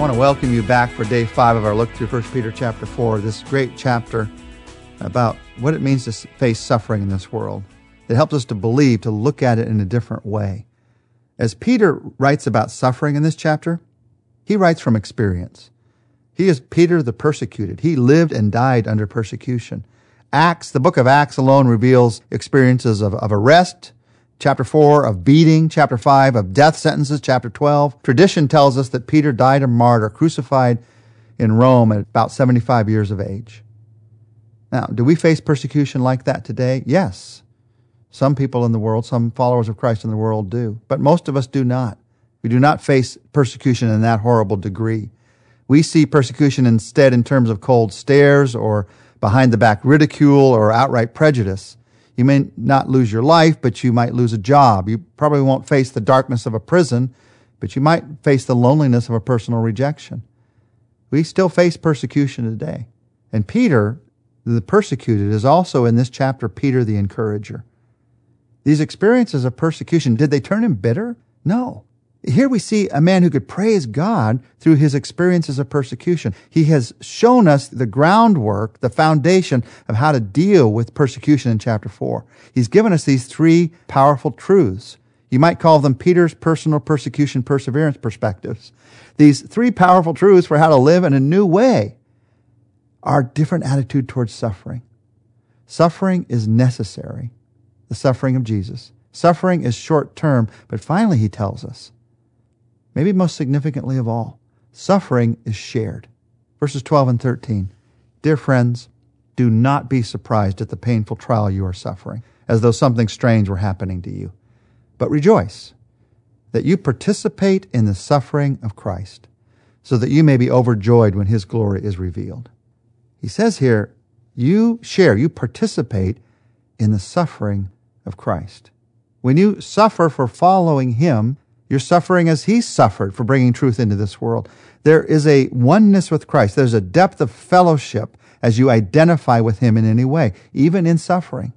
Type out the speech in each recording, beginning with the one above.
I want to welcome you back for day five of our look through 1 Peter chapter 4, this great chapter about what it means to face suffering in this world. It helps us to believe, to look at it in a different way. As Peter writes about suffering in this chapter, he writes from experience. He is Peter the persecuted. He lived and died under persecution. Acts, the book of Acts alone reveals experiences of, of arrest, chapter 4 of beating, chapter 5 of death sentences, chapter 12. Tradition tells us that Peter died a martyr, crucified in Rome at about 75 years of age. Now, do we face persecution like that today? Yes. Some people in the world, some followers of Christ in the world do, but most of us do not. We do not face persecution in that horrible degree. We see persecution instead in terms of cold stares or behind the back ridicule or outright prejudice. You may not lose your life, but you might lose a job. You probably won't face the darkness of a prison, but you might face the loneliness of a personal rejection. We still face persecution today. And Peter, the persecuted, is also in this chapter Peter the encourager. These experiences of persecution, did they turn him bitter? No. Here we see a man who could praise God through his experiences of persecution. He has shown us the groundwork, the foundation of how to deal with persecution in chapter 4. He's given us these three powerful truths. You might call them Peter's personal persecution perseverance perspectives. These three powerful truths for how to live in a new way are different attitude towards suffering. Suffering is necessary, the suffering of Jesus. Suffering is short term, but finally he tells us maybe most significantly of all, suffering is shared. Verses 12 and 13. Dear friends, do not be surprised at the painful trial you are suffering, as though something strange were happening to you. But rejoice that you participate in the suffering of Christ, so that you may be overjoyed when his glory is revealed. He says here, you share, you participate in the suffering of Christ. When you suffer for following him, you're suffering as he suffered for bringing truth into this world. There is a oneness with Christ. There's a depth of fellowship as you identify with him in any way, even in suffering.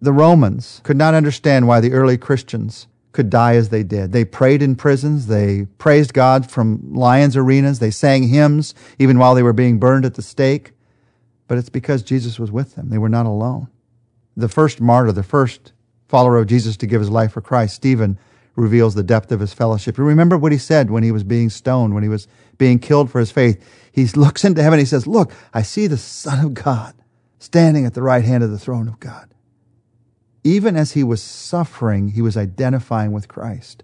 The Romans could not understand why the early Christians could die as they did. They prayed in prisons. They praised God from lions' arenas. They sang hymns even while they were being burned at the stake. But it's because Jesus was with them. They were not alone. The first martyr, the first follower of Jesus to give his life for Christ, Stephen, reveals the depth of his fellowship. You remember what he said when he was being stoned, when he was being killed for his faith. He looks into heaven. And he says, look, I see the Son of God standing at the right hand of the throne of God. Even as he was suffering, he was identifying with Christ.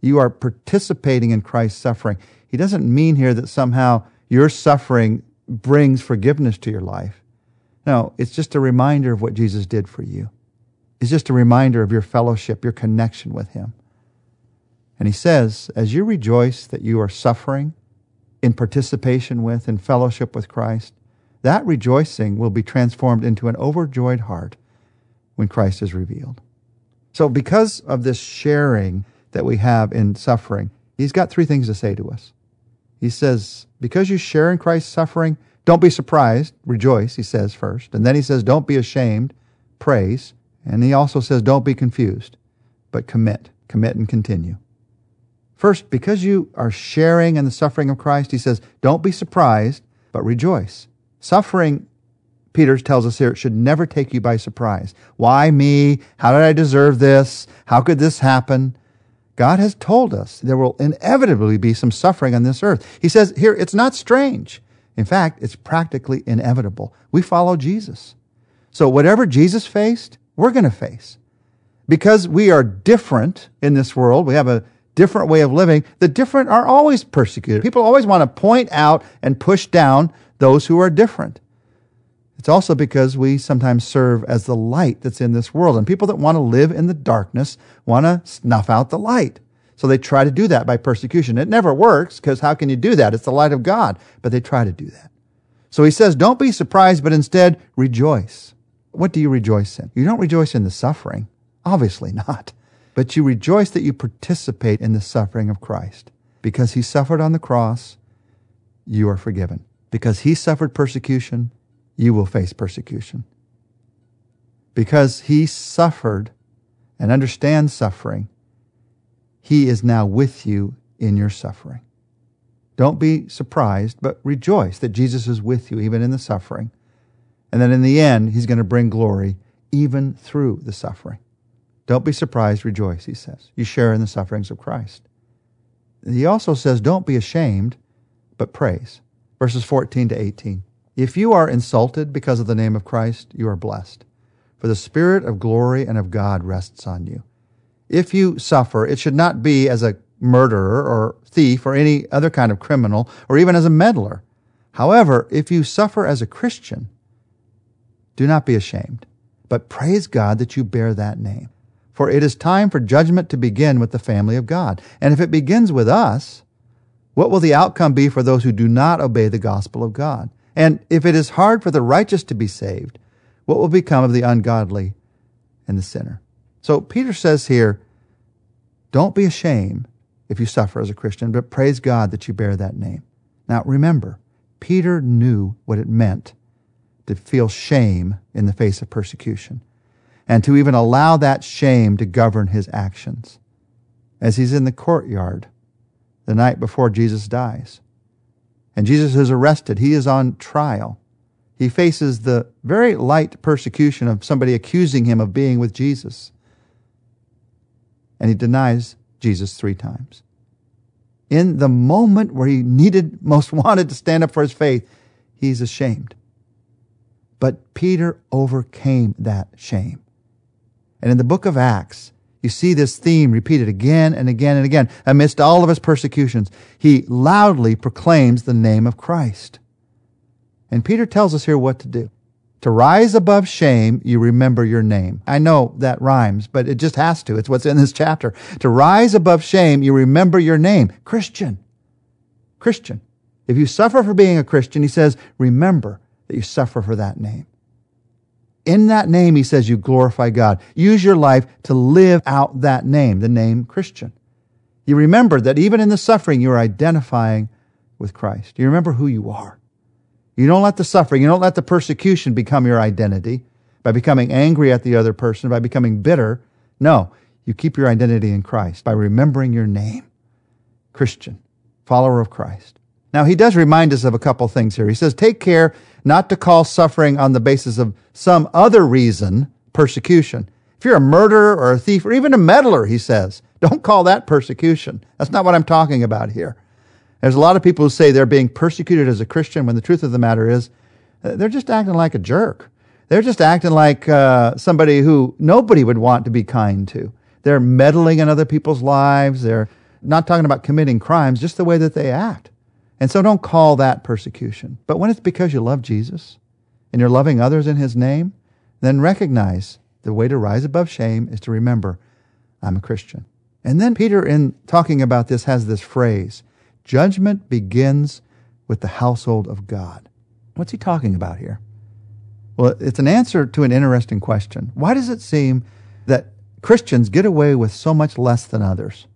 You are participating in Christ's suffering. He doesn't mean here that somehow your suffering brings forgiveness to your life. No, it's just a reminder of what Jesus did for you. It's just a reminder of your fellowship, your connection with him. And he says, as you rejoice that you are suffering in participation with, in fellowship with Christ, that rejoicing will be transformed into an overjoyed heart when Christ is revealed. So, because of this sharing that we have in suffering, he's got three things to say to us. He says, because you share in Christ's suffering, don't be surprised, rejoice, he says first. And then he says, don't be ashamed, praise. And he also says, don't be confused, but commit, commit and continue. First, because you are sharing in the suffering of Christ, he says, don't be surprised, but rejoice. Suffering, Peter tells us here, should never take you by surprise. Why me? How did I deserve this? How could this happen? God has told us there will inevitably be some suffering on this earth. He says here, it's not strange. In fact, it's practically inevitable. We follow Jesus. So whatever Jesus faced, we're going to face. Because we are different in this world, we have a different way of living, the different are always persecuted. People always want to point out and push down those who are different. It's also because we sometimes serve as the light that's in this world. And people that want to live in the darkness want to snuff out the light. So they try to do that by persecution. It never works because how can you do that? It's the light of God. But they try to do that. So he says, don't be surprised, but instead rejoice. What do you rejoice in? You don't rejoice in the suffering. Obviously not but you rejoice that you participate in the suffering of Christ. Because he suffered on the cross, you are forgiven. Because he suffered persecution, you will face persecution. Because he suffered and understands suffering, he is now with you in your suffering. Don't be surprised, but rejoice that Jesus is with you even in the suffering. And that in the end, he's going to bring glory even through the suffering. Don't be surprised, rejoice, he says. You share in the sufferings of Christ. He also says, don't be ashamed, but praise. Verses 14 to 18. If you are insulted because of the name of Christ, you are blessed, for the Spirit of glory and of God rests on you. If you suffer, it should not be as a murderer or thief or any other kind of criminal or even as a meddler. However, if you suffer as a Christian, do not be ashamed, but praise God that you bear that name. For it is time for judgment to begin with the family of God. And if it begins with us, what will the outcome be for those who do not obey the gospel of God? And if it is hard for the righteous to be saved, what will become of the ungodly and the sinner? So Peter says here, don't be ashamed if you suffer as a Christian, but praise God that you bear that name. Now remember, Peter knew what it meant to feel shame in the face of persecution and to even allow that shame to govern his actions. As he's in the courtyard the night before Jesus dies, and Jesus is arrested. He is on trial. He faces the very light persecution of somebody accusing him of being with Jesus. And he denies Jesus three times. In the moment where he needed, most wanted to stand up for his faith, he's ashamed. But Peter overcame that shame. And in the book of Acts, you see this theme repeated again and again and again. Amidst all of his persecutions, he loudly proclaims the name of Christ. And Peter tells us here what to do. To rise above shame, you remember your name. I know that rhymes, but it just has to. It's what's in this chapter. To rise above shame, you remember your name. Christian. Christian. If you suffer for being a Christian, he says, remember that you suffer for that name. In that name, he says, you glorify God. Use your life to live out that name, the name Christian. You remember that even in the suffering, you're identifying with Christ. You remember who you are. You don't let the suffering, you don't let the persecution become your identity by becoming angry at the other person, by becoming bitter. No, you keep your identity in Christ by remembering your name. Christian, follower of Christ. Now, he does remind us of a couple things here. He says, take care not to call suffering on the basis of some other reason persecution. If you're a murderer or a thief or even a meddler, he says, don't call that persecution. That's not what I'm talking about here. There's a lot of people who say they're being persecuted as a Christian when the truth of the matter is uh, they're just acting like a jerk. They're just acting like uh, somebody who nobody would want to be kind to. They're meddling in other people's lives. They're not talking about committing crimes, just the way that they act. And so don't call that persecution. But when it's because you love Jesus and you're loving others in his name, then recognize the way to rise above shame is to remember, I'm a Christian. And then Peter, in talking about this, has this phrase judgment begins with the household of God. What's he talking about here? Well, it's an answer to an interesting question. Why does it seem that Christians get away with so much less than others?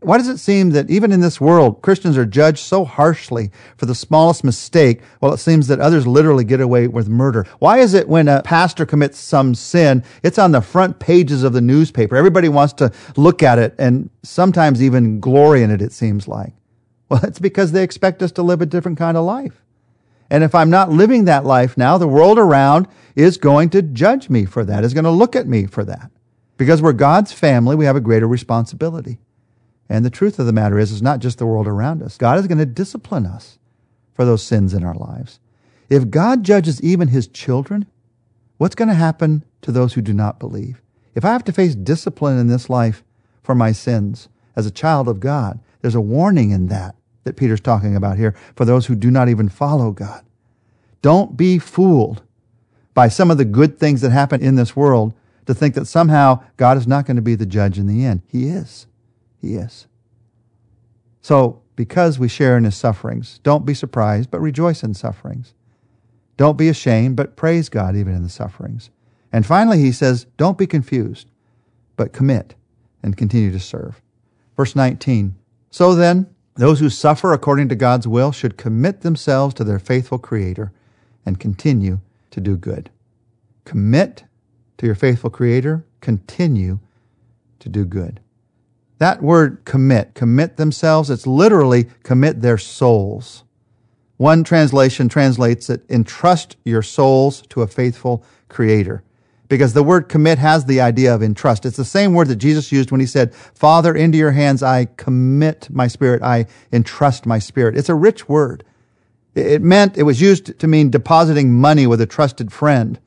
Why does it seem that even in this world, Christians are judged so harshly for the smallest mistake, while it seems that others literally get away with murder? Why is it when a pastor commits some sin, it's on the front pages of the newspaper? Everybody wants to look at it and sometimes even glory in it, it seems like. Well, it's because they expect us to live a different kind of life. And if I'm not living that life now, the world around is going to judge me for that, is going to look at me for that. Because we're God's family, we have a greater responsibility. And the truth of the matter is, it's not just the world around us. God is going to discipline us for those sins in our lives. If God judges even his children, what's going to happen to those who do not believe? If I have to face discipline in this life for my sins as a child of God, there's a warning in that that Peter's talking about here for those who do not even follow God. Don't be fooled by some of the good things that happen in this world to think that somehow God is not going to be the judge in the end. He is. He is. So, because we share in his sufferings, don't be surprised, but rejoice in sufferings. Don't be ashamed, but praise God even in the sufferings. And finally, he says, don't be confused, but commit and continue to serve. Verse 19 So then, those who suffer according to God's will should commit themselves to their faithful Creator and continue to do good. Commit to your faithful Creator, continue to do good. That word commit, commit themselves, it's literally commit their souls. One translation translates it entrust your souls to a faithful creator. Because the word commit has the idea of entrust. It's the same word that Jesus used when he said, Father, into your hands I commit my spirit. I entrust my spirit. It's a rich word. It meant, it was used to mean depositing money with a trusted friend.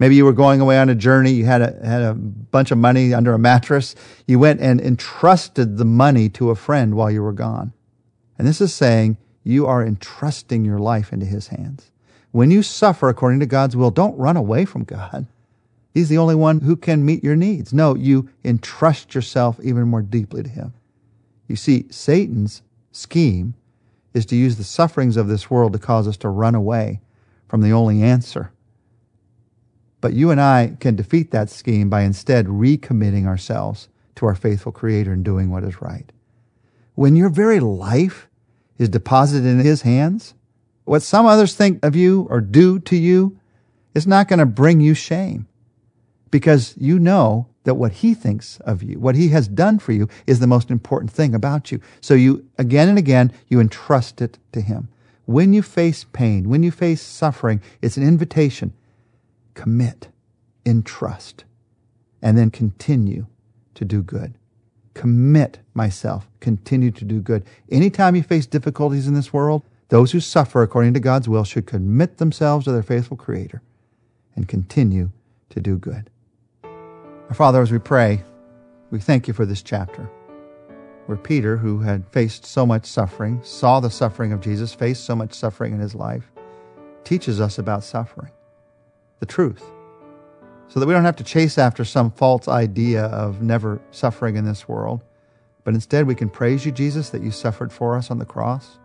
Maybe you were going away on a journey. You had a, had a bunch of money under a mattress. You went and entrusted the money to a friend while you were gone. And this is saying you are entrusting your life into his hands. When you suffer according to God's will, don't run away from God. He's the only one who can meet your needs. No, you entrust yourself even more deeply to him. You see, Satan's scheme is to use the sufferings of this world to cause us to run away from the only answer. But you and I can defeat that scheme by instead recommitting ourselves to our faithful Creator and doing what is right. When your very life is deposited in His hands, what some others think of you or do to you is not going to bring you shame because you know that what he thinks of you, what he has done for you, is the most important thing about you. So you, again and again, you entrust it to him. When you face pain, when you face suffering, it's an invitation. Commit, entrust, and then continue to do good. Commit myself, continue to do good. Anytime you face difficulties in this world, those who suffer according to God's will should commit themselves to their faithful Creator and continue to do good. Our Father, as we pray, we thank you for this chapter where Peter, who had faced so much suffering, saw the suffering of Jesus, faced so much suffering in his life, teaches us about suffering, the truth, so that we don't have to chase after some false idea of never suffering in this world, but instead we can praise you, Jesus, that you suffered for us on the cross.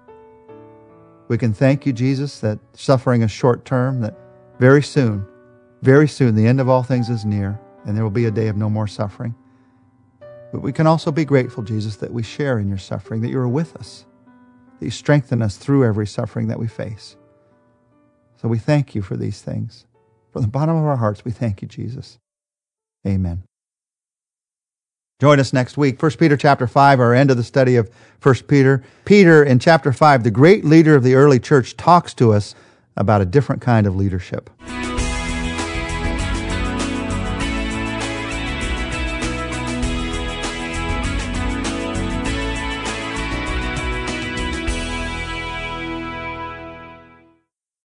We can thank you, Jesus, that suffering is short term, that very soon, very soon, the end of all things is near and there will be a day of no more suffering. But we can also be grateful, Jesus, that we share in your suffering, that you are with us, that you strengthen us through every suffering that we face. So we thank you for these things. From the bottom of our hearts, we thank you, Jesus. Amen. Join us next week. 1 Peter chapter 5, our end of the study of 1 Peter. Peter in chapter 5, the great leader of the early church, talks to us about a different kind of leadership.